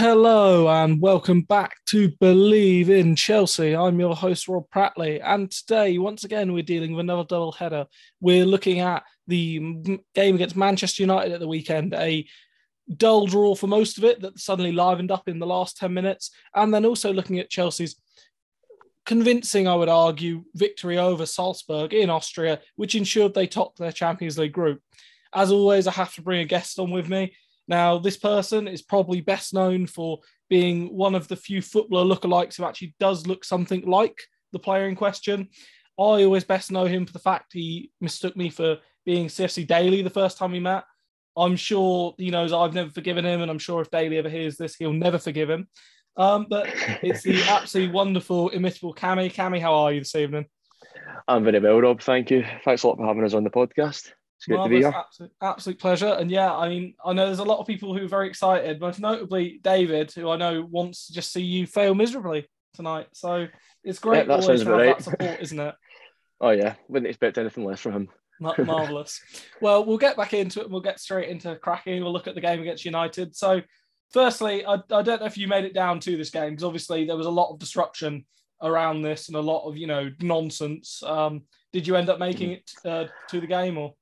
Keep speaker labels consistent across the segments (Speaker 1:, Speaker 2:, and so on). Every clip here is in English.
Speaker 1: Hello and welcome back to Believe in Chelsea. I'm your host Rob Prattley, and today, once again, we're dealing with another double header. We're looking at the game against Manchester United at the weekend, a dull draw for most of it that suddenly livened up in the last 10 minutes, and then also looking at Chelsea's convincing, I would argue, victory over Salzburg in Austria, which ensured they topped their Champions League group. As always, I have to bring a guest on with me. Now, this person is probably best known for being one of the few footballer lookalikes who actually does look something like the player in question. I always best know him for the fact he mistook me for being CFC Daly the first time we met. I'm sure he knows I've never forgiven him, and I'm sure if Daly ever hears this, he'll never forgive him. Um, but it's the absolutely wonderful, imitable Cammy. Cammy, how are you this evening?
Speaker 2: I'm very well, Rob. Thank you. Thanks a lot for having us on the podcast. It's good Marvelous, to be here.
Speaker 1: Absolute, absolute pleasure. And yeah, I mean, I know there's a lot of people who are very excited, most notably David, who I know wants to just see you fail miserably tonight. So it's great yeah, that always to have right. that support, isn't it?
Speaker 2: oh yeah, wouldn't expect anything less from him.
Speaker 1: Marvelous. well, we'll get back into it. and We'll get straight into cracking. We'll look at the game against United. So, firstly, I, I don't know if you made it down to this game because obviously there was a lot of disruption around this and a lot of you know nonsense. Um, did you end up making it uh, to the game or?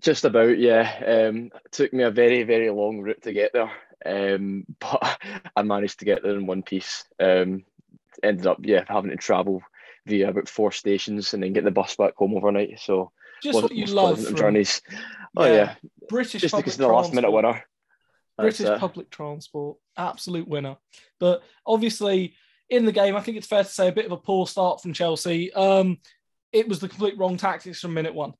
Speaker 2: Just about, yeah. Um, took me a very, very long route to get there, um, but I managed to get there in one piece. Um, ended up, yeah, having to travel via about four stations and then get the bus back home overnight. So
Speaker 1: just what you love from,
Speaker 2: journeys. Oh yeah, yeah.
Speaker 1: British
Speaker 2: just because the last minute winner.
Speaker 1: British uh, public transport, absolute winner. But obviously, in the game, I think it's fair to say a bit of a poor start from Chelsea. Um, it was the complete wrong tactics from minute one.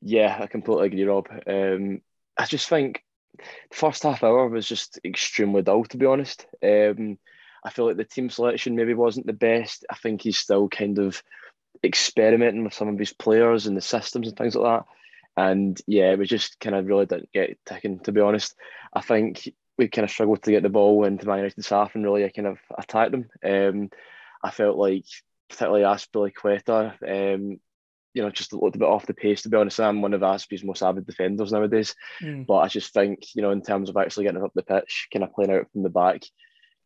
Speaker 2: Yeah, I completely agree, Rob. Um, I just think the first half hour was just extremely dull, to be honest. Um, I feel like the team selection maybe wasn't the best. I think he's still kind of experimenting with some of his players and the systems and things like that. And yeah, we just kind of really didn't get ticking, to be honest. I think we kind of struggled to get the ball into Man United's half and really kind of attack them. Um, I felt like, particularly Azpilicueta, um, you know, just looked a bit off the pace, to be honest. I'm one of Aspie's most avid defenders nowadays. Mm. But I just think, you know, in terms of actually getting up the pitch, kind of playing out from the back,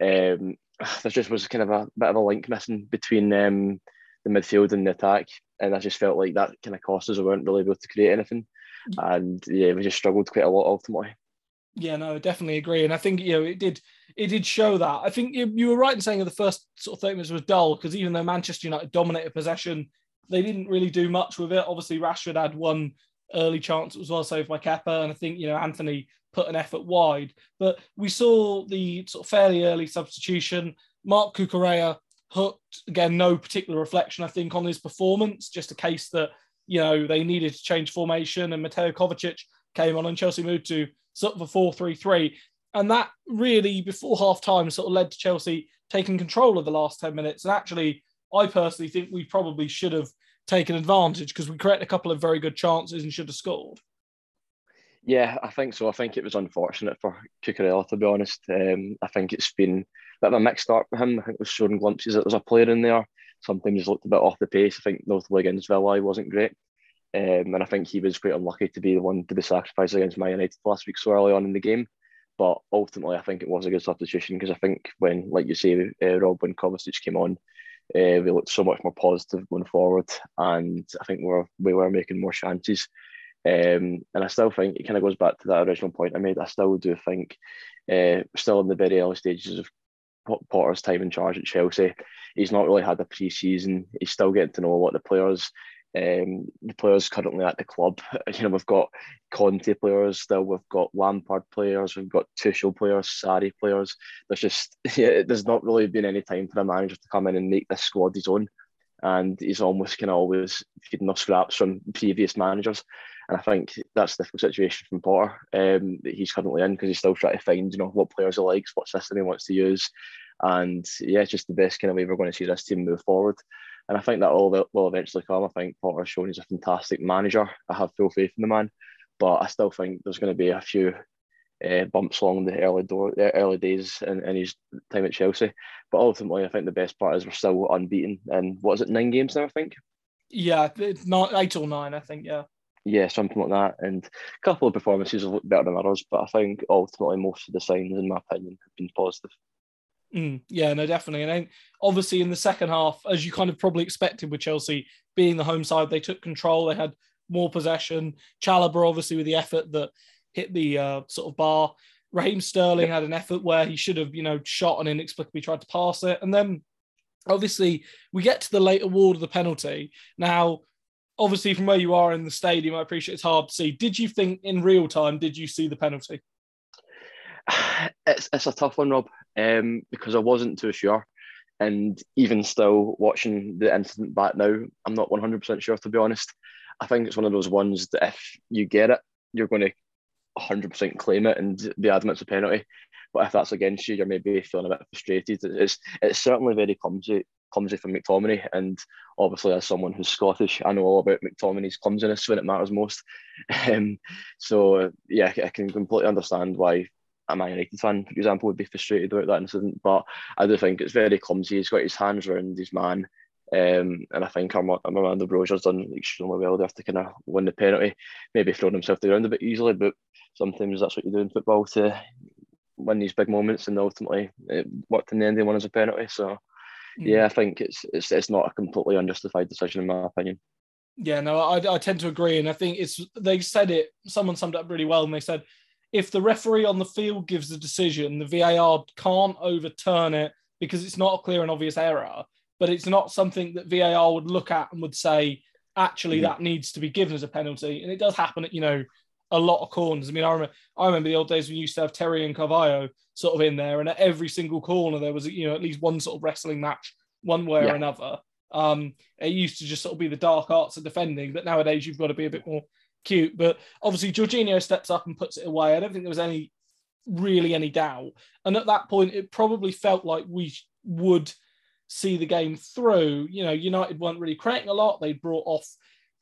Speaker 2: um, there just was kind of a bit of a link missing between um, the midfield and the attack. And I just felt like that kind of cost us. We weren't really able to create anything. Mm. And yeah, we just struggled quite a lot ultimately.
Speaker 1: Yeah, no, definitely agree. And I think, you know, it did it did show that. I think you, you were right in saying that the first sort of 30 minutes was dull because even though Manchester United dominated possession, they didn't really do much with it. Obviously, Rashford had one early chance was well saved by Kepa, and I think you know Antony put an effort wide. But we saw the sort of fairly early substitution. Marc Cucurella hooked again, no particular reflection, I think, on his performance. Just a case that you know they needed to change formation, and Mateo Kovacic came on, and Chelsea moved to sort of a four-three-three, and that really before half time sort of led to Chelsea taking control of the last ten minutes, and actually I personally think we probably should have taken advantage because we created a couple of very good chances and should have scored.
Speaker 2: Yeah, I think so. I think it was unfortunate for Cucurella, to be honest. Um, I think it's been a bit of a mixed start for him. I think we've shown glimpses that there's a player in there. Sometimes he's looked a bit off the pace. I think North against Villa wasn't great. Um, and I think he was quite unlucky to be the one to be sacrificed against Man United last week so early on in the game. But ultimately, I think it was a good substitution because I think when, like you say, uh, Rob, when Kovacic came on, uh, we looked so much more positive going forward, and I think we were we were making more chances. Um, and I still think it kind of goes back to that original point I made. I still do think, uh, still in the very early stages of Potter's time in charge at Chelsea, he's not really had a pre-season. He's still getting to know a lot of the players. Um, the players currently at the club, you know, we've got Conte players still, we've got Lampard players, we've got Tuchel players, Sarri players. There's just, yeah, there's not really been any time for a manager to come in and make this squad his own. And he's almost kind of always feeding off scraps from previous managers. And I think that's the difficult situation from Potter um, that he's currently in because he's still trying to find, you know, what players he likes, what system he wants to use. And yeah, it's just the best kind of way we're going to see this team move forward. And I think that will, will eventually come. I think Potter's shown he's a fantastic manager. I have full faith in the man, but I still think there's going to be a few uh, bumps along the early door, the early days in, in his time at Chelsea. But ultimately, I think the best part is we're still unbeaten. And what is it, nine games now? I think.
Speaker 1: Yeah, not eight or nine. I think. Yeah.
Speaker 2: yeah, something like that. And a couple of performances have looked better than others, but I think ultimately most of the signs, in my opinion, have been positive.
Speaker 1: Mm, yeah, no, definitely. And then obviously in the second half, as you kind of probably expected with Chelsea being the home side, they took control. They had more possession. Chalobah, obviously, with the effort that hit the uh, sort of bar. Raheem Sterling had an effort where he should have, you know, shot and inexplicably tried to pass it. And then obviously we get to the late award of the penalty. Now, obviously, from where you are in the stadium, I appreciate it's hard to see. Did you think in real time, did you see the penalty?
Speaker 2: It's, it's a tough one, Rob, um, because I wasn't too sure. And even still, watching the incident back now, I'm not 100% sure, to be honest. I think it's one of those ones that if you get it, you're going to 100% claim it and be adamant it's a penalty. But if that's against you, you're maybe feeling a bit frustrated. It's it's certainly very clumsy, clumsy from McTominay. And obviously, as someone who's Scottish, I know all about McTominay's clumsiness when it matters most. Um, so yeah, I can completely understand why a Man United fan, for example, would be frustrated about that incident. But I do think it's very clumsy. He's got his hands around his man. Um, and I think Armando Broja's done extremely well there to kind of win the penalty. Maybe thrown himself to the ground a bit easily, but sometimes that's what you do in football to win these big moments, and ultimately it worked in the end. They won as a penalty. So, mm. yeah, I think it's it's it's not a completely unjustified decision in my opinion.
Speaker 1: Yeah, no, I, I tend to agree, and I think it's they said it. Someone summed it up really well, and they said if the referee on the field gives the decision, the VAR can't overturn it because it's not a clear and obvious error. But it's not something that VAR would look at and would say, actually, mm-hmm. that needs to be given as a penalty. And it does happen at, you know, a lot of corners. I mean, I remember, I remember the old days when you used to have Terry and Carvalho sort of in there, and at every single corner there was, you know, at least one sort of wrestling match, one way yeah. or another. Um, it used to just sort of be the dark arts of defending, but nowadays you've got to be a bit more cute. But obviously, Jorginho steps up and puts it away. I don't think there was any really any doubt. And at that point, it probably felt like we would see the game through. You know, United weren't really creating a lot. They brought off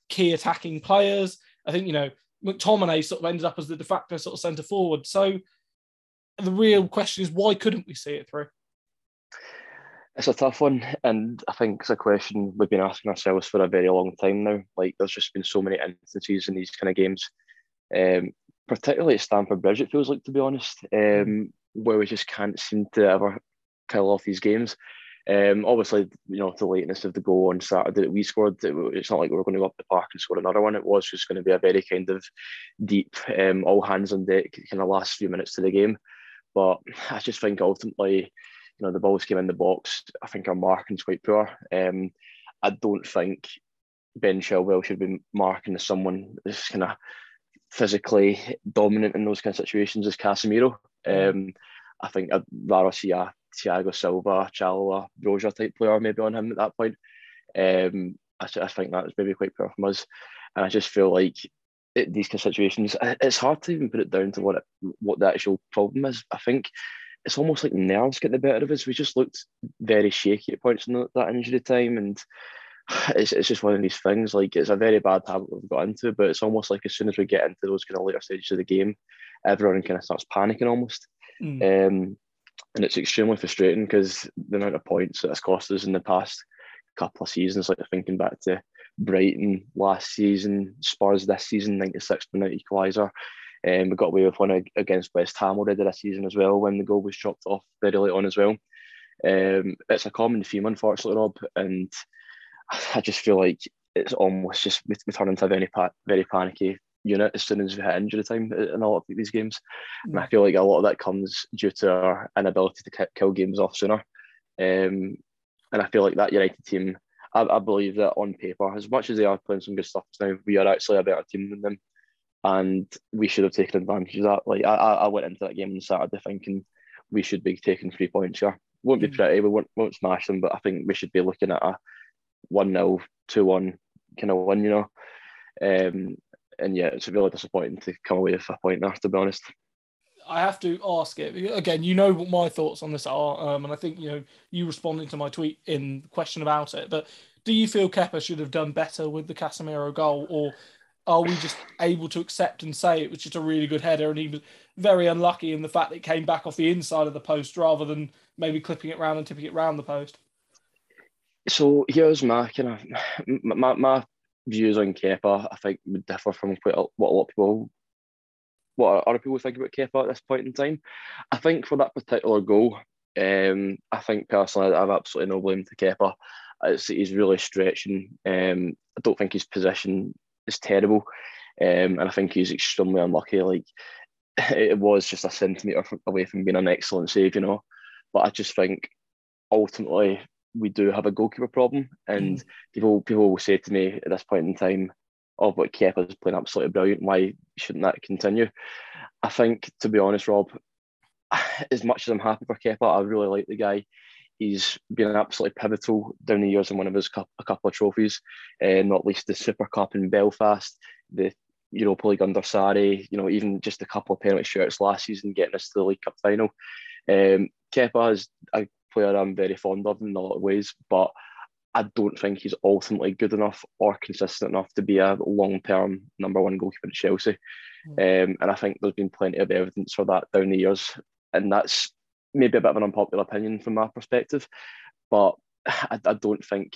Speaker 1: key attacking players. I think, you know, McTominay sort of ended up as the de facto sort of centre forward. So the real question is why couldn't we see it through?
Speaker 2: It's a tough one, and I think it's a question we've been asking ourselves for a very long time now. Like, there's just been so many instances in these kind of games, um, particularly at Stamford Bridge. It feels like, to be honest, um, where we just can't seem to ever kill off these games. Um, obviously, you know, the lateness of the goal on Saturday that we scored, it, it's not like we were going to go up the park and score another one. It was just going to be a very kind of deep, um, all hands on deck kind of last few minutes to the game. But I just think ultimately, you know, the balls came in the box. I think our marking's quite poor. Um, I don't think Ben Chilwell should be marking as someone that's kind of physically dominant in those kind of situations as Casemiro. Um, I think I'd rather see a Thiago Silva, Chalobah, Broja type player maybe on him at that point. Um, I, I think that was maybe quite poor from us, and I just feel like it, these kind of situations, it's hard to even put it down to what it, what the actual problem is. I think it's almost like nerves get the better of us. We just looked very shaky at points in that injury time, and it's, it's just one of these things. Like it's a very bad habit we've got into, but it's almost like as soon as we get into those kind of later stages of the game, everyone kind of starts panicking almost. Mm. Um, and it's extremely frustrating because the amount of points that has cost us in the past couple of seasons, like thinking back to Brighton last season, Spurs this season, 96 minute equaliser. And um, we got away with one against West Ham already this season as well when the goal was chopped off very late on as well. Um, it's a common theme, unfortunately, Rob, and I just feel like it's almost just we, we turn into a very very panicky unit as soon as we hit injury time in a lot of these games. And I feel like a lot of that comes due to our inability to kill games off sooner. Um, and I feel like that United team, I, I, believe that on paper, as much as they are playing some good stuff now, we are actually a better team than them. And we should have taken advantage of that. Like I, I went into that game on Saturday thinking we should be taking three points here. Won't be mm. pretty, we won't, won't smash them, but I think we should be looking at a 1 0, 2 1 kind of one, you know. Um, and yeah, it's really disappointing to come away with a point there, to be honest.
Speaker 1: I have to ask it again. You know what my thoughts on this are, um, and I think you know you responding to my tweet in question about it. But do you feel Kepa should have done better with the Casemiro goal, or are we just able to accept and say it was just a really good header and he was very unlucky in the fact that it came back off the inside of the post rather than maybe clipping it round and tipping it round the post?
Speaker 2: So here's my kind of my, my views on Kepa, I think, would differ from quite a, what a lot of people, what other people think about Kepa at this point in time. I think for that particular goal, um, I think personally, I have absolutely no blame to Kepa. It's, he's really stretching. Um, I don't think his position is terrible, um, and I think he's extremely unlucky. Like it was just a centimetre away from being an excellent save, you know. But I just think ultimately we do have a goalkeeper problem, and mm. people people will say to me at this point in time, "Oh, but Kepa's playing absolutely brilliant. Why shouldn't that continue?" I think, to be honest, Rob, as much as I'm happy for Kepa, I really like the guy. He's been absolutely pivotal down the years in one of his cu- a couple of trophies, uh, not least the Super Cup in Belfast, the Europa League under Sarri, you know, even just a couple of penalty shirts last season getting us to the League Cup final. Um, Kepa is a player I'm very fond of in a lot of ways, but I don't think he's ultimately good enough or consistent enough to be a long term number one goalkeeper at Chelsea. Mm. Um, and I think there's been plenty of evidence for that down the years. And that's maybe a bit of an unpopular opinion from my perspective, but I, I don't think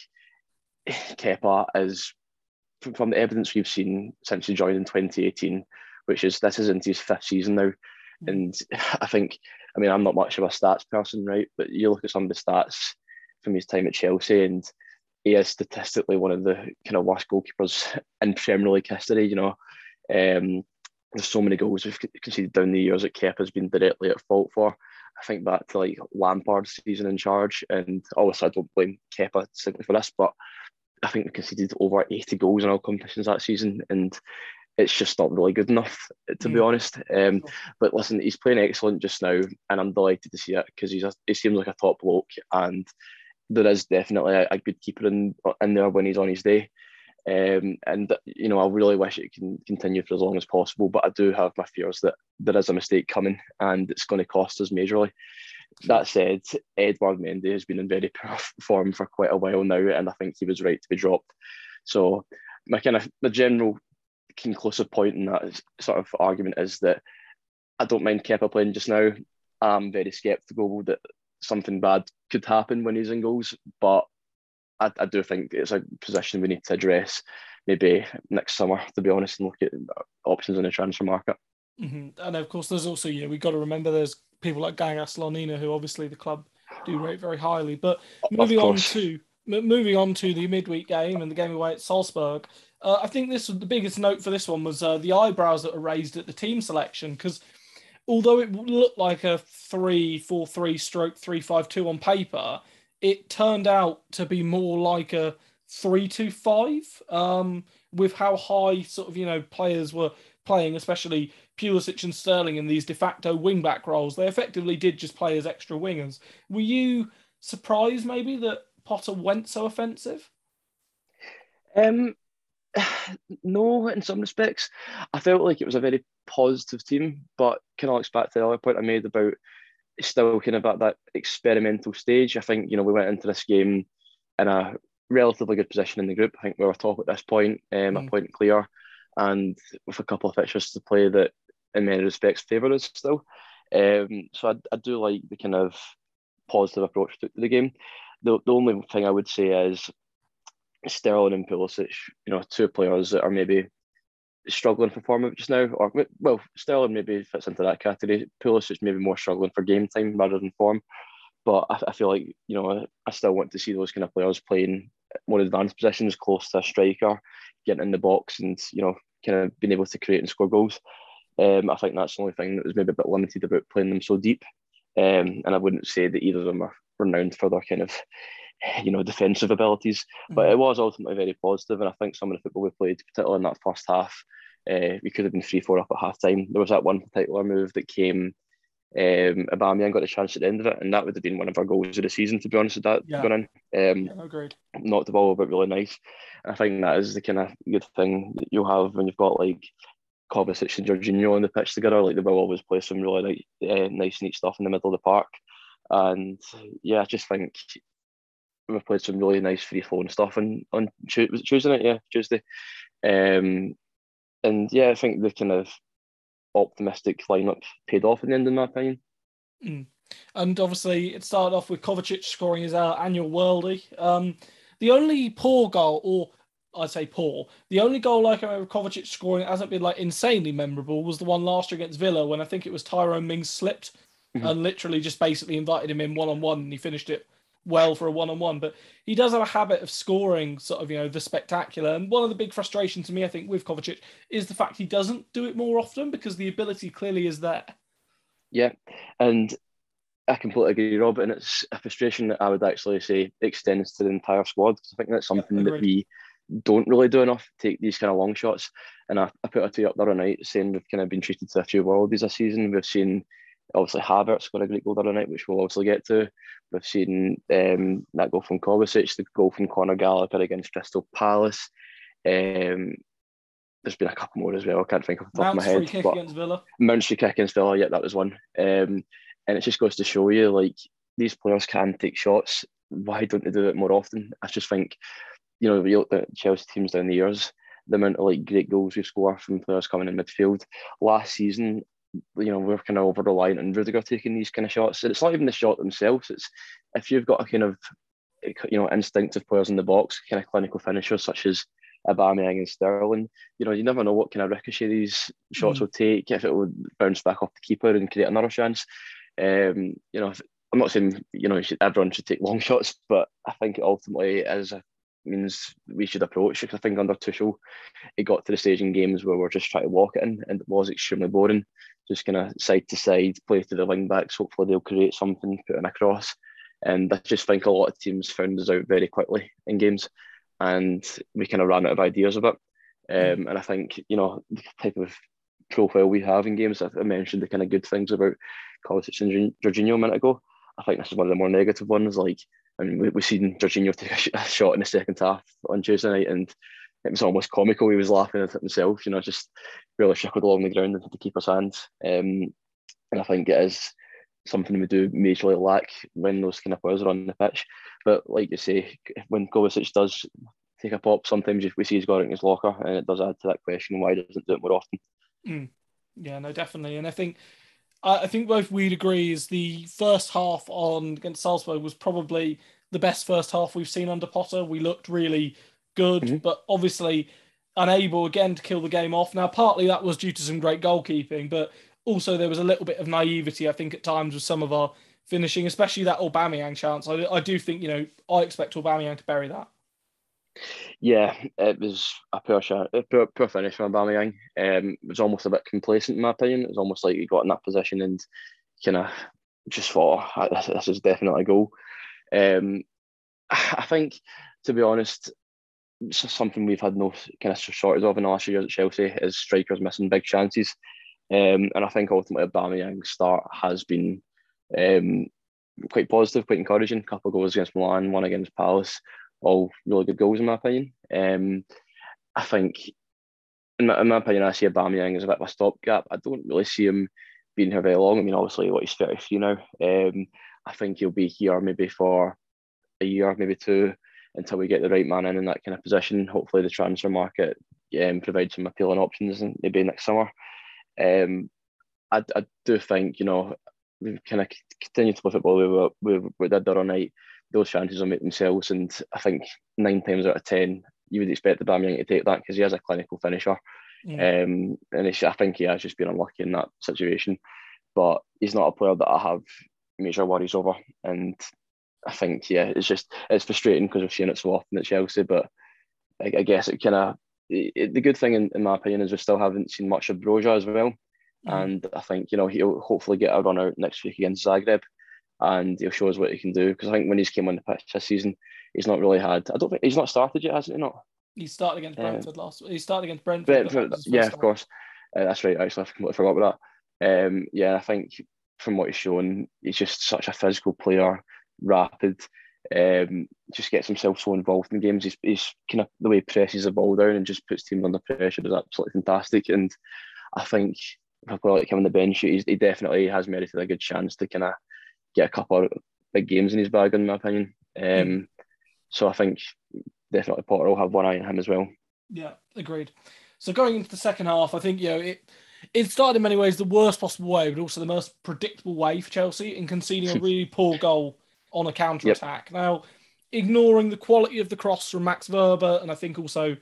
Speaker 2: Kepa is, from, the evidence we've seen since he joined in 2018, which is this is into his fifth season now. Mm. And I think, I mean, I'm not much of a stats person, right? But you look at some of the stats from his time at Chelsea, and he is statistically one of the kind of worst goalkeepers in Premier League history. You know, um, there's so many goals we've conceded down the years that Kepa has been directly at fault for. I think back to like Lampard's season in charge, and obviously I don't blame Kepa simply for this, but I think we conceded over 80 goals in all competitions that season, and it's just not really good enough to mm. be honest. Um, but listen, he's playing excellent just now, and I'm delighted to see it because he's a, he seems like a top bloke, and there is definitely a, a good keeper in in there when he's on his day. Um, and you know, I really wish it can continue for as long as possible, but I do have my fears that there is a mistake coming and it's going to cost us majorly. That said, Edward Mendy has been in very poor form for quite a while now, and I think he was right to be dropped. So my kind of the general conclusive point in that sort of argument is that I don't mind Kepa playing just now. I'm very sceptical that something bad could happen when he's in goals, but I, I do think it's a position we need to address maybe next summer, to be honest, and look at options in the transfer market.
Speaker 1: Mm-hmm. And of course, there's also, yeah, we've got to remember there's people like Gaga Slonina, who obviously the club do rate very highly. But moving on to moving on to the midweek game and the game away at Salzburg, uh, I think this was the biggest note for this one was uh, the eyebrows that were raised at the team selection because although it looked like a three-four-three stroke three-five-two on paper, it turned out to be more like a three-two-five um, with how high sort of you know players were playing, especially Pulisic and Sterling in these de facto wing-back roles. They effectively did just play as extra wingers. Were you surprised maybe that Potter went so offensive?
Speaker 2: Um, no, in some respects, I felt like it was a very positive team. But kind of looks back to the other point I made about still kind of at that experimental stage. I think you know we went into this game in a relatively good position in the group. I think we were top at this point, um, mm. a point clear, and with a couple of fixtures to play that, in many respects, favour us still. Um, so I, I do like the kind of positive approach to the game. The, the only thing I would say is Sterling and Pulisic, you know, two players that are maybe struggling for form just now, or well, Sterling maybe fits into that category. Pulisic maybe more struggling for game time rather than form. But I, I feel like you know I still want to see those kind of players playing more advanced positions, close to a striker, getting in the box, and you know kind of being able to create and score goals. Um, I think that's the only thing that was maybe a bit limited about playing them so deep. Um, and I wouldn't say that either of them are renowned for their kind of you know, defensive abilities. Mm-hmm. But it was ultimately very positive, and I think some of the football we played, particularly in that first half, uh, we could have been three four up at half time. There was that one particular move that came. Um, Aubameyang got a chance at the end of it, and that would have been one of our goals of the season. To be honest, with that yeah. going in, um,
Speaker 1: agreed.
Speaker 2: Knocked the ball but really nice. I think that is the kind of good thing that you'll have when you've got like Kovacic and Jorginho on the pitch together. Like they will always play some really like, uh, nice, neat stuff in the middle of the park. And yeah, I just think we've played some really nice free flowing stuff on on Tuesday night, yeah, Tuesday. Um, and yeah, I think the kind of optimistic lineup paid off in the end, in my opinion.
Speaker 1: Mm. And obviously, it started off with Kovacic scoring his uh, annual worldie. Um, the only poor goal, or I'd say poor. The only goal like I remember Kovacic scoring that hasn't been like insanely memorable was the one last year against Villa when I think it was Tyrone Mings slipped mm-hmm. and literally just basically invited him in one on one and he finished it well for a one on one. But he does have a habit of scoring sort of, you know, the spectacular. And one of the big frustrations to me, I think, with Kovacic is the fact he doesn't do it more often because the ability clearly is there.
Speaker 2: Yeah. And I completely agree, Rob, and it's a frustration that I would actually say extends to the entire squad because I think that's something yeah, that we don't really do enough. Take these kind of long shots, and I, I put a tweet up the other night saying we've kind of been treated to a few worldies this season. We've seen obviously Havertz scored a great goal the other night, which we'll obviously get to. We've seen um, that goal from Kovacic, the goal from Conor Gallagher against Crystal Palace. Um, there's been a couple more as well. I can't think off the top
Speaker 1: Mount's
Speaker 2: of my head.
Speaker 1: Free kick against Villa.
Speaker 2: Mount's free kick against Villa. Yeah, that was one. Um, and it just goes to show you, like these players can take shots. Why don't they do it more often? I just think, you know, you look at Chelsea teams down the years, the amount of like great goals we score from players coming in midfield. Last season, you know, we're kind of over reliant on Rudiger taking these kind of shots. And it's not even the shot themselves. It's if you've got a kind of, you know, instinctive players in the box, kind of clinical finishers such as Aubameyang and Sterling. You know, you never know what kind of ricochet these shots mm. will take. If it will bounce back off the keeper and create another chance. Um, you know, I'm not saying you know should, everyone should take long shots, but I think ultimately is a means we should approach it. I think under Tuchel, it got to the stage in games where we're just trying to walk it in, and it was extremely boring. Just kind of side to side, play to the wing backs. Hopefully, they'll create something, put in a cross. And I just think a lot of teams found us out very quickly in games, and we kind of ran out of ideas of it. Um, and I think you know the type of profile we have in games. I mentioned the kind of good things about Kovacic and Jorginho a minute ago. I think this is one of the more negative ones. Like, I mean, we, we've seen Jorginho take a shot in the second half on Tuesday night, and it was almost comical. He was laughing at it himself, you know, just really shuckled along the ground into the keeper's hands. Um, and I think it is something we do majorly lack when those kind of players are on the pitch. But like you say, when Kovacic does take a pop, sometimes we see he's got it in his locker, and it does add to that question why doesn't do it more often.
Speaker 1: Mm. Yeah, no, definitely. And I think I think both we'd agree is the first half on against Salzburg was probably the best first half we've seen under Potter. We looked really good, mm-hmm. but obviously unable again to kill the game off. Now, partly that was due to some great goalkeeping, but also there was a little bit of naivety, I think, at times with some of our finishing, especially that Aubameyang chance. I, I do think, you know, I expect Aubameyang to bury that.
Speaker 2: Yeah, it was a poor shot, a poor, poor finish from Aubameyang. Um, it was almost a bit complacent in my opinion. It was almost like he got in that position and kind of just thought, oh, this, this is definitely a goal. Um, I think, to be honest, something we've had no kind of shortage of in the last years at Chelsea is strikers missing big chances. Um, and I think ultimately Aubameyang's start has been um, quite positive, quite encouraging. A couple of goals against Milan, one against Palace all really good goals in my opinion. Um, I think, in my, in my opinion, I see Aubameyang as a bit of a stopgap. I don't really see him being here very long. I mean, obviously, what he's 33 now. Um, I think he'll be here maybe for a year, maybe two, until we get the right man in in that kind of position. Hopefully, the transfer market um, provides some appealing options, and maybe next summer. Um, I, I do think you know we kind of continue to play football. We, we, we did the other night those chances will make themselves. And I think nine times out of ten, you would expect the Aubameyang to take that because he has a clinical finisher. Yeah. Um, and I think he has just been unlucky in that situation. But he's not a player that I have major worries over. And I think, yeah, it's just it's frustrating because we've seen it so often at Chelsea. But I, I guess it kind of the good thing in, in, my opinion is we still haven't seen much of Broja as well. Mm. And I think you know he'll hopefully get a run out next week against Zagreb and he'll show us what he can do. Because I think when he's came on the pitch this season, he's not really had. I don't think he's not started yet, hasn't he? Not.
Speaker 1: He started against Brentford um, last. He started against Brentford.
Speaker 2: Brentford yeah, of course. Uh, that's right. Actually, I completely forgot about that. Um, yeah, I think from what he's shown, he's just such a physical player, rapid. Um, just gets himself so involved in games. He's, he's kind of the way he presses the ball down and just puts teams under pressure is absolutely fantastic. And I think if I put like him on the bench, he definitely has merited a good chance to kind of get a couple of big games in his bag, in my opinion. Um, so I think definitely Potter will have one eye on him as well.
Speaker 1: Yeah, agreed. So going into the second half, I think you know it. It started in many ways the worst possible way, but also the most predictable way for Chelsea in conceding a really poor goal on a counter attack. Yep. Now, ignoring the quality of the cross from Max Wöber, and I think also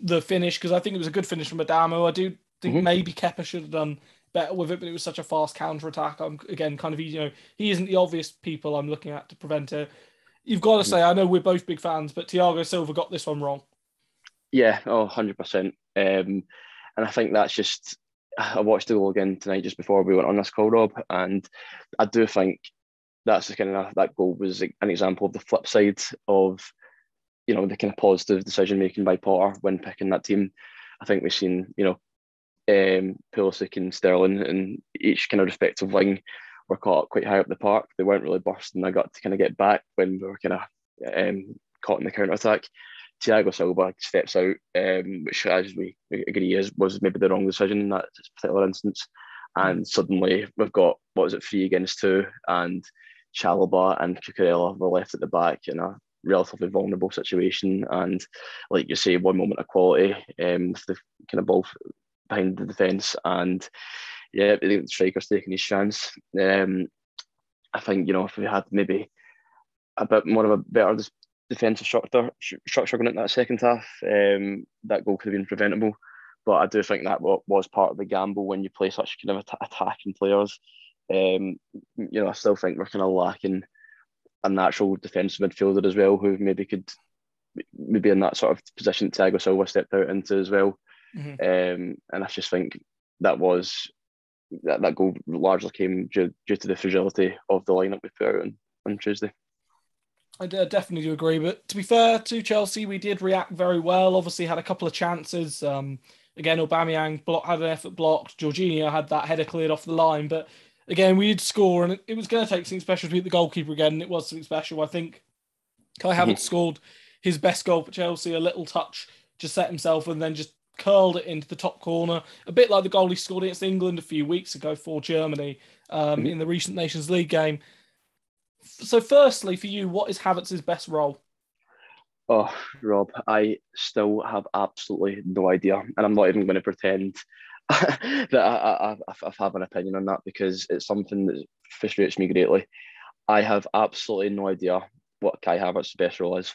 Speaker 1: the finish because I think it was a good finish from Adamu. I do think mm-hmm. maybe Kepa should have done better with it, but it was such a fast counter attack. I'm again kind of you know he isn't the obvious people I'm looking at to prevent it. You've got to say I know we're both big fans, but Thiago Silva got this one wrong.
Speaker 2: Yeah, oh, 100 percent. Um, and I think that's just I watched the goal again tonight just before we went on this call, Rob, and I do think that's the kind of that goal was an example of the flip side of you know the kind of positive decision making by Potter when picking that team. I think we've seen you know um, Pulisic and Sterling and each kind of respective wing were caught quite high up the park. They weren't really bursting. I got to kind of get back when we were kind of um, caught in the counter attack. Thiago Silva steps out, um, which, as we agree, is was maybe the wrong decision in that particular instance. And suddenly we've got what was it, three against two, and Chalobah and Cucurella were left at the back in a relatively vulnerable situation. And like you say, one moment of quality um, with the kind of ball behind the defence, and yeah, the striker's taking his chance. Um, I think you know if we had maybe a bit more of a better defensive structure structure going into that second half, um, that goal could have been preventable. But I do think that was part of the gamble when you play such kind of attacking players. Um, you know, I still think we're kind of lacking a natural defensive midfielder as well, who maybe could maybe in that sort of position Thiago Silva stepped out into as well. Mm-hmm. Um, and I just think that was that, that goal largely came due, due to the fragility of the lineup we put out on, on Tuesday.
Speaker 1: I definitely do agree. But to be fair to Chelsea, we did react very well. Obviously, had a couple of chances. Um, again, Aubameyang block, had an effort blocked. Jorginho had that header cleared off the line. But again, we did score, and it, it was going to take something special to beat the goalkeeper again. And it was something special. I think Kai Havertz scored his best goal for Chelsea. A little touch, just set himself, and then just curled it into the top corner. A bit like the goal he scored against England a few weeks ago for Germany um, mm-hmm. in the recent Nations League game. So, firstly, for you, what is Havertz's best role?
Speaker 2: Oh, Rob, I still have absolutely no idea, and I'm not even going to pretend that I, I, I, have an opinion on that because it's something that frustrates me greatly. I have absolutely no idea what Kai Havertz's best role is,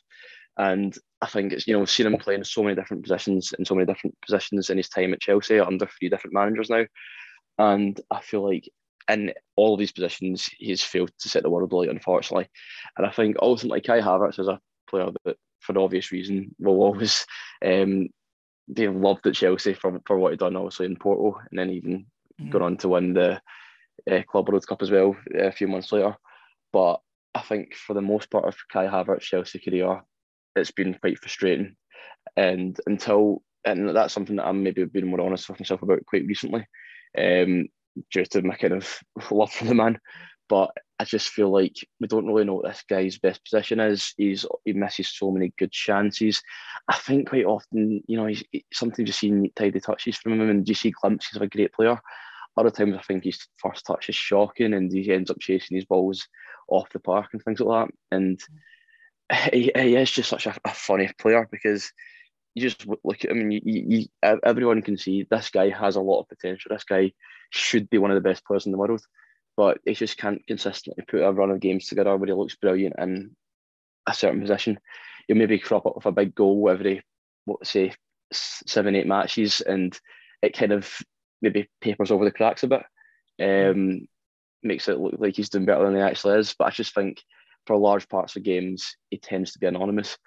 Speaker 2: and I think it's you know seen him playing so many different positions in so many different positions in his time at Chelsea under three different managers now, and I feel like in all of these positions, he's failed to set the world alight, unfortunately. And I think ultimately Kai Havertz is a player that, for an obvious reason, will always um, be loved at Chelsea for, for what he'd done, obviously, in Porto, and then even mm. gone on to win the uh, Club World Cup as well uh, a few months later. But I think for the most part of Kai Havertz's Chelsea career, it's been quite frustrating. And until, and that's something that I'm maybe being more honest with myself about quite recently. Um, due to my kind of love for the man. But I just feel like we don't really know what this guy's best position is. He's he misses so many good chances. I think quite often, you know, he's sometimes you see tidy touches from him and you see glimpses of a great player. Other times I think his first touch is shocking and he ends up chasing his balls off the park and things like that. And he, he is just such a, a funny player because you just look at him and you, you, you, everyone can see this guy has a lot of potential. This guy should be one of the best players in the world, but he just can't consistently put a run of games together where he looks brilliant in a certain position. He'll maybe crop up with a big goal every, what say, seven, eight matches, and it kind of maybe papers over the cracks a bit. Um, makes it look like he's doing better than he actually is. But I just think for large parts of games, he tends to be anonymous.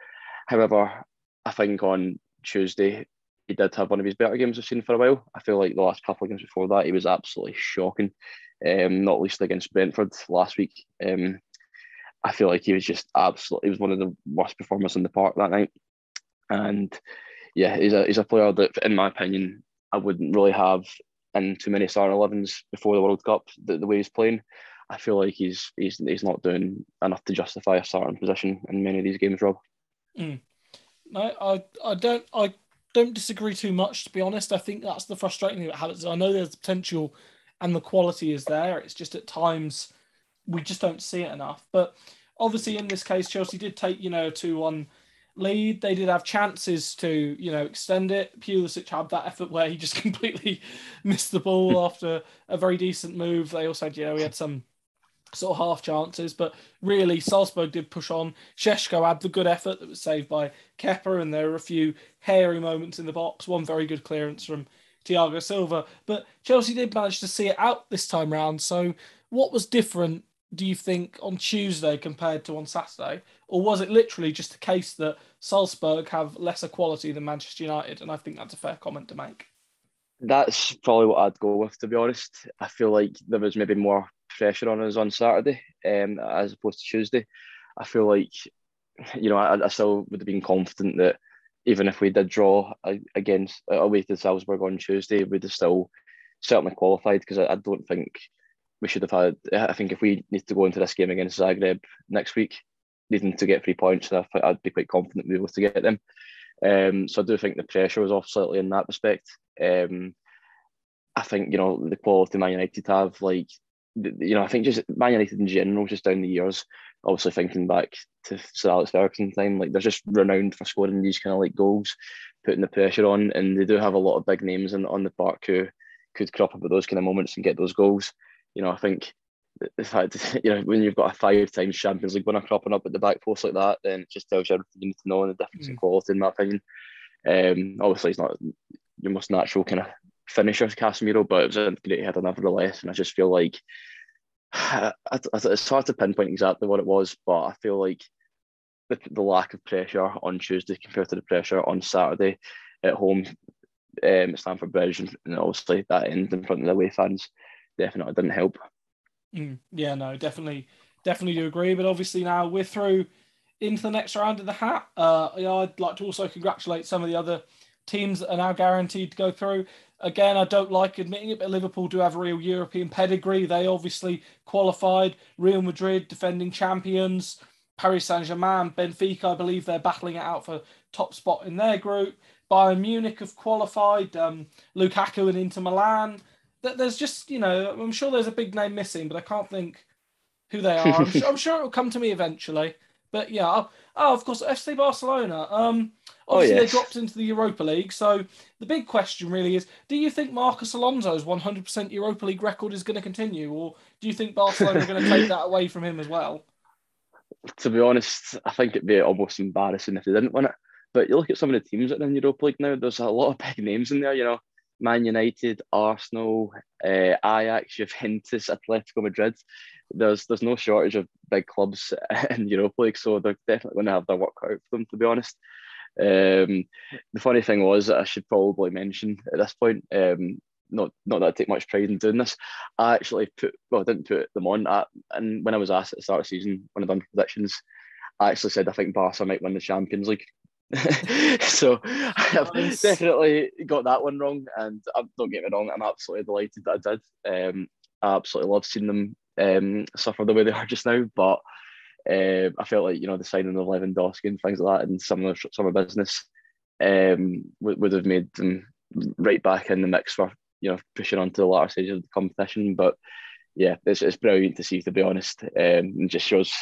Speaker 2: However, I think on Tuesday he did have one of his better games I've seen for a while. I feel like the last couple of games before that he was absolutely shocking. Um, not least against Brentford last week. Um, I feel like he was just absolutely he was one of the worst performers in the park that night. And yeah, he's a he's a player that, in my opinion, I wouldn't really have in too many star 11s before the World Cup. The, the way he's playing, I feel like he's he's he's not doing enough to justify a starting position in many of these games, Rob.
Speaker 1: Mm. No, I, I don't I don't disagree too much to be honest. I think that's the frustrating thing about Havertz. I know there's potential and the quality is there. It's just at times we just don't see it enough. But obviously in this case, Chelsea did take, you know, a 2 1 lead. They did have chances to, you know, extend it. Pulisic had that effort where he just completely missed the ball after a very decent move. They also had, you know, he had some sort of half chances. But really, Salzburg did push on. Šeško had the good effort that was saved by Kepa, and there were a few hairy moments in the box. One very good clearance from Thiago Silva. But Chelsea did manage to see it out this time round. So, what was different, do you think, on Tuesday compared to on Saturday? Or was it literally just a case that Salzburg have lesser quality than Manchester United? And I think that's a fair comment to make.
Speaker 2: That's probably what I'd go with, to be honest. I feel like there was maybe more pressure on us on Saturday um, as opposed to Tuesday. I feel like, you know, I, I still would have been confident that even if we did draw against away to Salzburg on Tuesday, we'd have still certainly qualified because I, I, don't think we should have had. I think if we need to go into this game against Zagreb next week, needing to get three points, I'd be quite confident we were able to get them. Um, so I do think the pressure was off slightly in that respect. Um, I think you know the quality Man United have, like you know, I think just Man United in general, just down the years, obviously thinking back to Sir Alex Ferguson time, like they're just renowned for scoring these kind of like goals, putting the pressure on, and they do have a lot of big names in, on the park who could crop up at those kind of moments and get those goals. You know, I think the fact you know when you've got a five times Champions League winner cropping up at the back post like that, then it just tells you everything you need to know and the difference mm. in quality, in my opinion. Um, obviously, it's not your most natural kind of finisher, Casemiro, but it was a great header nevertheless, and I just feel like it's hard to pinpoint exactly what it was, but I feel like the, the lack of pressure on Tuesday compared to the pressure on Saturday at home um, at Stamford Bridge, and, and obviously that end in front of the away fans definitely didn't help.
Speaker 1: Mm, yeah, no, definitely, definitely do agree. But obviously now we're through into the next round of the hat. Uh, yeah, I'd like to also congratulate some of the other teams that are now guaranteed to go through. Again, I don't like admitting it, but Liverpool do have a real European pedigree. They obviously qualified. Real Madrid, defending champions. Paris Saint Germain, Benfica, I believe they're battling it out for top spot in their group. Bayern Munich have qualified. Um, Lukaku and Inter Milan. There's just, you know, I'm sure there's a big name missing, but I can't think who they are. I'm, sure, I'm sure it will come to me eventually. But yeah, oh, oh of course, FC Barcelona. Um, Oh, Obviously, oh, yes. they dropped into the Europa League. So the big question really is: Do you think Marcos Alonso's 100% Europa League record is going to continue, or do you think Barcelona are going to take that away from him as well?
Speaker 2: To be honest, I think it'd be almost embarrassing if they didn't win it. But you look at some of the teams that are in the Europa League now. There's a lot of big names in there. You know, Man United, Arsenal, uh, Ajax, Juventus, Atletico Madrid. There's there's no shortage of big clubs in Europa League, so they're definitely going to have their work cut out for them. To be honest, um, the funny thing was I should probably mention at this point, um, not not that I take much pride in doing this. I actually put well, I didn't put them on. I, and when I was asked at the start of the season, when I done predictions, I actually said I think Barca might win the Champions League. so I've nice. definitely got that one wrong. And um, don't get me wrong, I'm absolutely delighted that I did. Um, I absolutely love seeing them um, suffer the way they are just now. But uh, I felt like you know the signing of Lewandowski and things like that, and some of the summer business um, would, would have made them right back in the mix for you know pushing on to the latter stage of the competition. But yeah, it's, it's brilliant to see, to be honest. Um, it just shows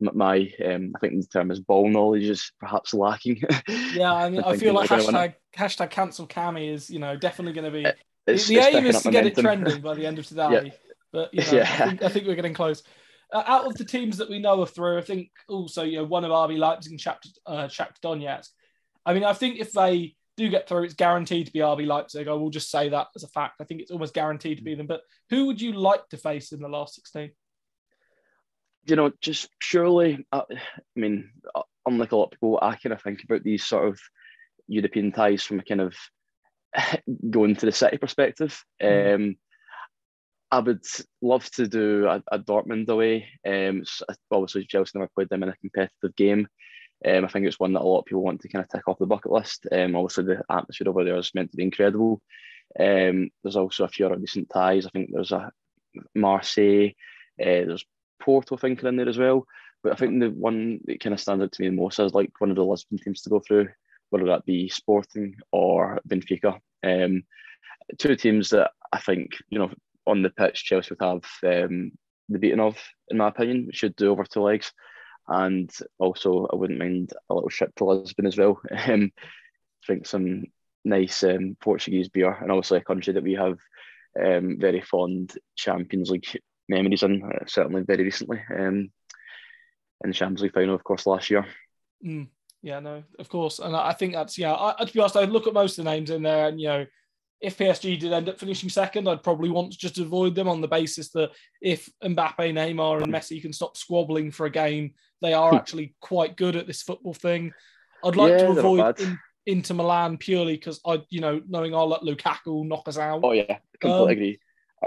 Speaker 2: my, um, I think the term is ball knowledge is perhaps lacking.
Speaker 1: yeah, I mean, I feel like hashtag, hashtag cancel Cammy is, you know, definitely going to be. It's, the it's aim is to momentum. get it trending by the end of today. Yeah. But, you know, yeah. I, think, I think we're getting close uh, out of the teams that we know of through, I think also you know one of RB Leipzig and Shakhtar, uh, Shakhtar Donetsk. I mean, I think if they do get through, it's guaranteed to be RB Leipzig. I will just say that as a fact. I think it's almost guaranteed to be them. But who would you like to face in the last sixteen?
Speaker 2: You know, just surely. Uh, I mean, uh, unlike a lot of people, I kind of think about these sort of European ties from a kind of going to the city perspective. Mm. Um, I would love to do a, a Dortmund away. Um, obviously, Chelsea never played them in a competitive game. Um, I think it's one that a lot of people want to kind of tick off the bucket list. Um, obviously, the atmosphere over there is meant to be incredible. Um, there's also a few other decent ties. I think there's a Marseille, uh, there's Porto, I think, in there as well. But I think the one that kind of stands out to me the most is like one of the Lisbon teams to go through, whether that be Sporting or Benfica. Um, two teams that I think, you know, on the pitch, Chelsea would have um, the beating of, in my opinion. should do over two legs. And also, I wouldn't mind a little trip to Lisbon as well. Um, drink some nice um, Portuguese beer, and obviously a country that we have um, very fond Champions League memories in, uh, certainly very recently. Um, in the Champions League final, of course, last year.
Speaker 1: Mm, yeah, no, of course, and I think that's yeah. I, to be honest, I look at most of the names in there, and you know, if PSG did end up finishing second, I'd probably want to just avoid them on the basis that if Mbappe, Neymar, and Messi can stop squabbling for a game, they are actually quite good at this football thing. I'd like yeah, to avoid in, Inter Milan purely because I, you know, knowing I'll let Lukaku knock us out.
Speaker 2: Oh yeah, completely um, agree.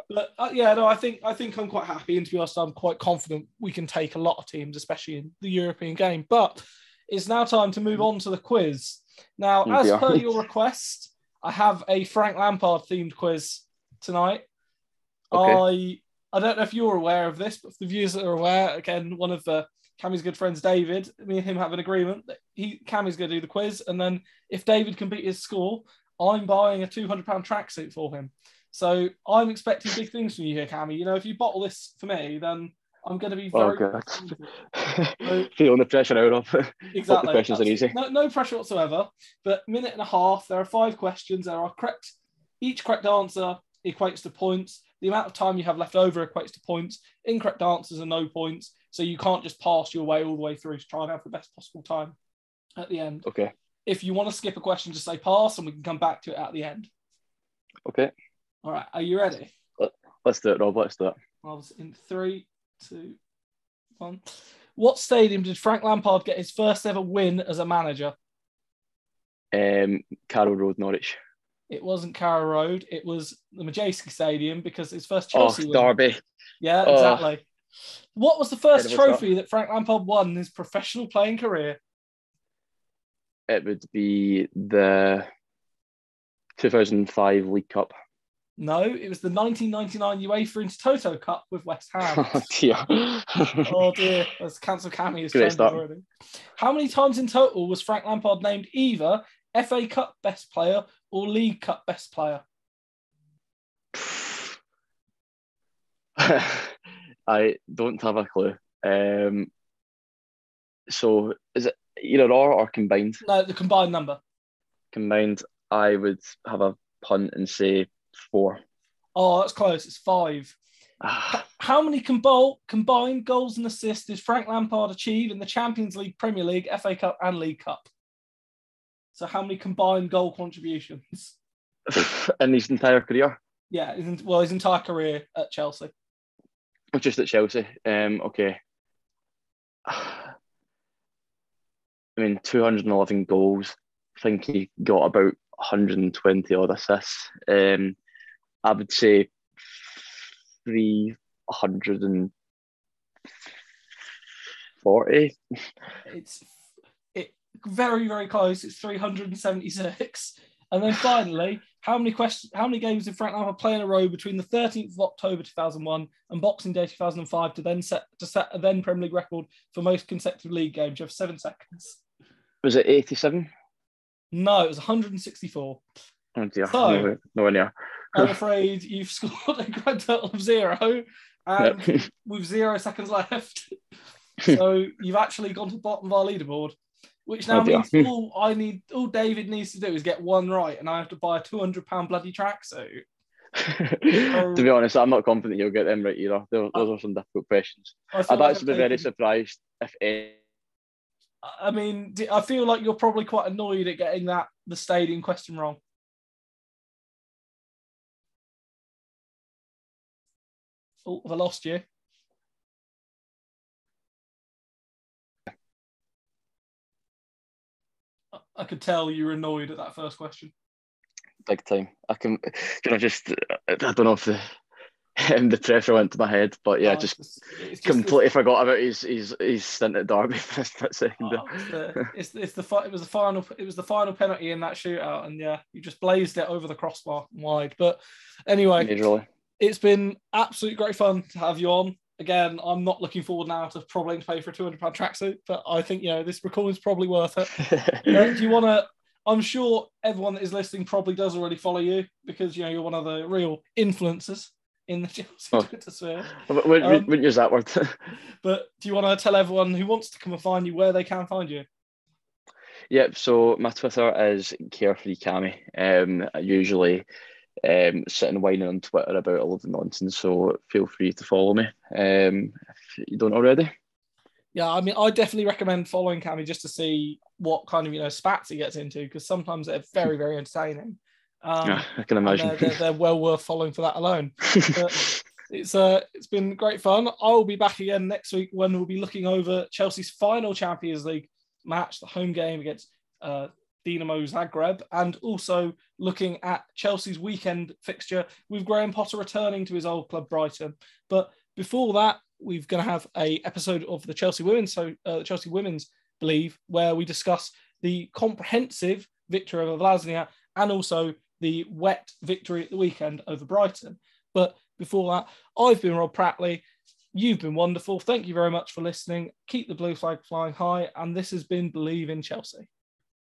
Speaker 1: But uh, yeah, no, I think I think I'm quite happy, and to be honest, I'm quite confident we can take a lot of teams, especially in the European game. But it's now time to move on to the quiz. Now, as per your request, I have a Frank Lampard themed quiz tonight. Okay. I I don't know if you're aware of this, but for the viewers that are aware, again, one of the Cammy's good friends, David, me and him have an agreement that he Cammy's going to do the quiz, and then if David can beat his score, I'm buying a two hundred pound tracksuit for him. So I'm expecting big things from you here, Cammy. You know, if you bottle this for me, then I'm going to be oh, very.
Speaker 2: Oh, God. Feeling the pressure out of. Exactly. the questions are easy.
Speaker 1: No, no pressure whatsoever. But minute and a half. There are five questions. There are correct. Each correct answer equates to points. The amount of time you have left over equates to points. Incorrect answers are no points. So you can't just pass your way all the way through to try and have the best possible time at the end.
Speaker 2: Okay.
Speaker 1: If you want to skip a question, just say pass, and we can come back to it at the end.
Speaker 2: Okay.
Speaker 1: All right, are you ready?
Speaker 2: Let's do it, Rob. Let's do it.
Speaker 1: I was in three, two, one. What stadium did Frank Lampard get his first ever win as a manager?
Speaker 2: Um, Carrow Road, Norwich.
Speaker 1: It wasn't Carrow Road. It was the Madejski Stadium because his first Chelsea
Speaker 2: oh, Derby.
Speaker 1: Yeah, oh. exactly. Oh. What was the first trophy that Frank Lampard won in his professional playing career?
Speaker 2: It would be the 2005 League Cup.
Speaker 1: No, it was the 1999 UEFA Intertoto Cup with West Ham.
Speaker 2: Oh dear.
Speaker 1: oh dear. That's cancel Cammy is already. How many times in total was Frank Lampard named either FA Cup Best Player or League Cup Best Player?
Speaker 2: I don't have a clue. Um, so is it either or or combined?
Speaker 1: No, the combined number.
Speaker 2: Combined, I would have a punt and say four.
Speaker 1: Oh, that's close. It's five. Ah. How many combined goals and assists did Frank Lampard achieve in the Champions League, Premier League, FA Cup, and League Cup? So, how many combined goal contributions?
Speaker 2: in his entire career?
Speaker 1: Yeah, his, well, his entire career at Chelsea.
Speaker 2: Just at Chelsea. Um, okay. I mean, 211 goals. I think he got about 120 odd assists. Um, I would say 340.
Speaker 1: It's it very very close. It's 376. And then finally, how many questions? How many games did Frank Lampard play in a row between the 13th of October 2001 and Boxing Day 2005 to then set to set a then Premier League record for most consecutive league games? You have seven seconds.
Speaker 2: Was it 87?
Speaker 1: No, it was 164.
Speaker 2: Oh dear, so, no, no
Speaker 1: I'm afraid you've scored a grand total of zero, and yep. with zero seconds left, so you've actually gone to the bottom of our leaderboard. Which now oh means all I need, all David needs to do is get one right, and I have to buy a two hundred pound bloody tracksuit.
Speaker 2: to be honest, I'm not confident you'll get them right either. Those, those are some difficult questions. I'd like actually be very surprised if any.
Speaker 1: I mean, I feel like you're probably quite annoyed at getting that the stadium question wrong. Oh, have I lost you? I could tell you were annoyed at that first question.
Speaker 2: Big time. I can, you know, just I don't know if the um, the pressure went to my head, but yeah, oh, just, it's it's completely forgot about his his his stint at Derby for split second.
Speaker 1: Oh, it's, the, it's, it's the it was the final it was the final penalty in that shootout, and yeah, you just blazed it over the crossbar wide. But anyway, Majorly. It's been absolutely great fun to have you on again, I'm not looking forward now to probably to pay for a 200 pound tracksuit, but I think you know this recording is probably worth it. uh, do you want to? I'm sure everyone that is listening probably does already follow you because you know you're one of the real influencers in the Chelsea oh. Twitter sphere.
Speaker 2: Wouldn't, um, wouldn't use that word.
Speaker 1: but do you want to tell everyone who wants to come and find you where they can find you?
Speaker 2: Yep. So my Twitter is carefree cami. Um, usually um, sitting whining on Twitter about all of the nonsense. So feel free to follow me um, if you don't already.
Speaker 1: Yeah, I mean, I definitely recommend following Cammy just to see what kind of you know spats he gets into because sometimes they're very very entertaining.
Speaker 2: Um, yeah, I can imagine.
Speaker 1: They're, they're, they're, well worth following for that alone. it's uh, it's been great fun. I'll be back again next week when we'll be looking over Chelsea's final Champions League match, the home game against uh, Dinamo Zagreb, and also looking at Chelsea's weekend fixture with Graham Potter returning to his old club Brighton. But before that, we're going to have a episode of the Chelsea Women's, so uh, the Chelsea Women's Believe, where we discuss the comprehensive victory over Vllaznia and also the wet victory at the weekend over Brighton. But before that, I've been Rob Prattley. You've been wonderful. Thank you very much for listening. Keep the blue flag flying high. And this has been Believe in Chelsea.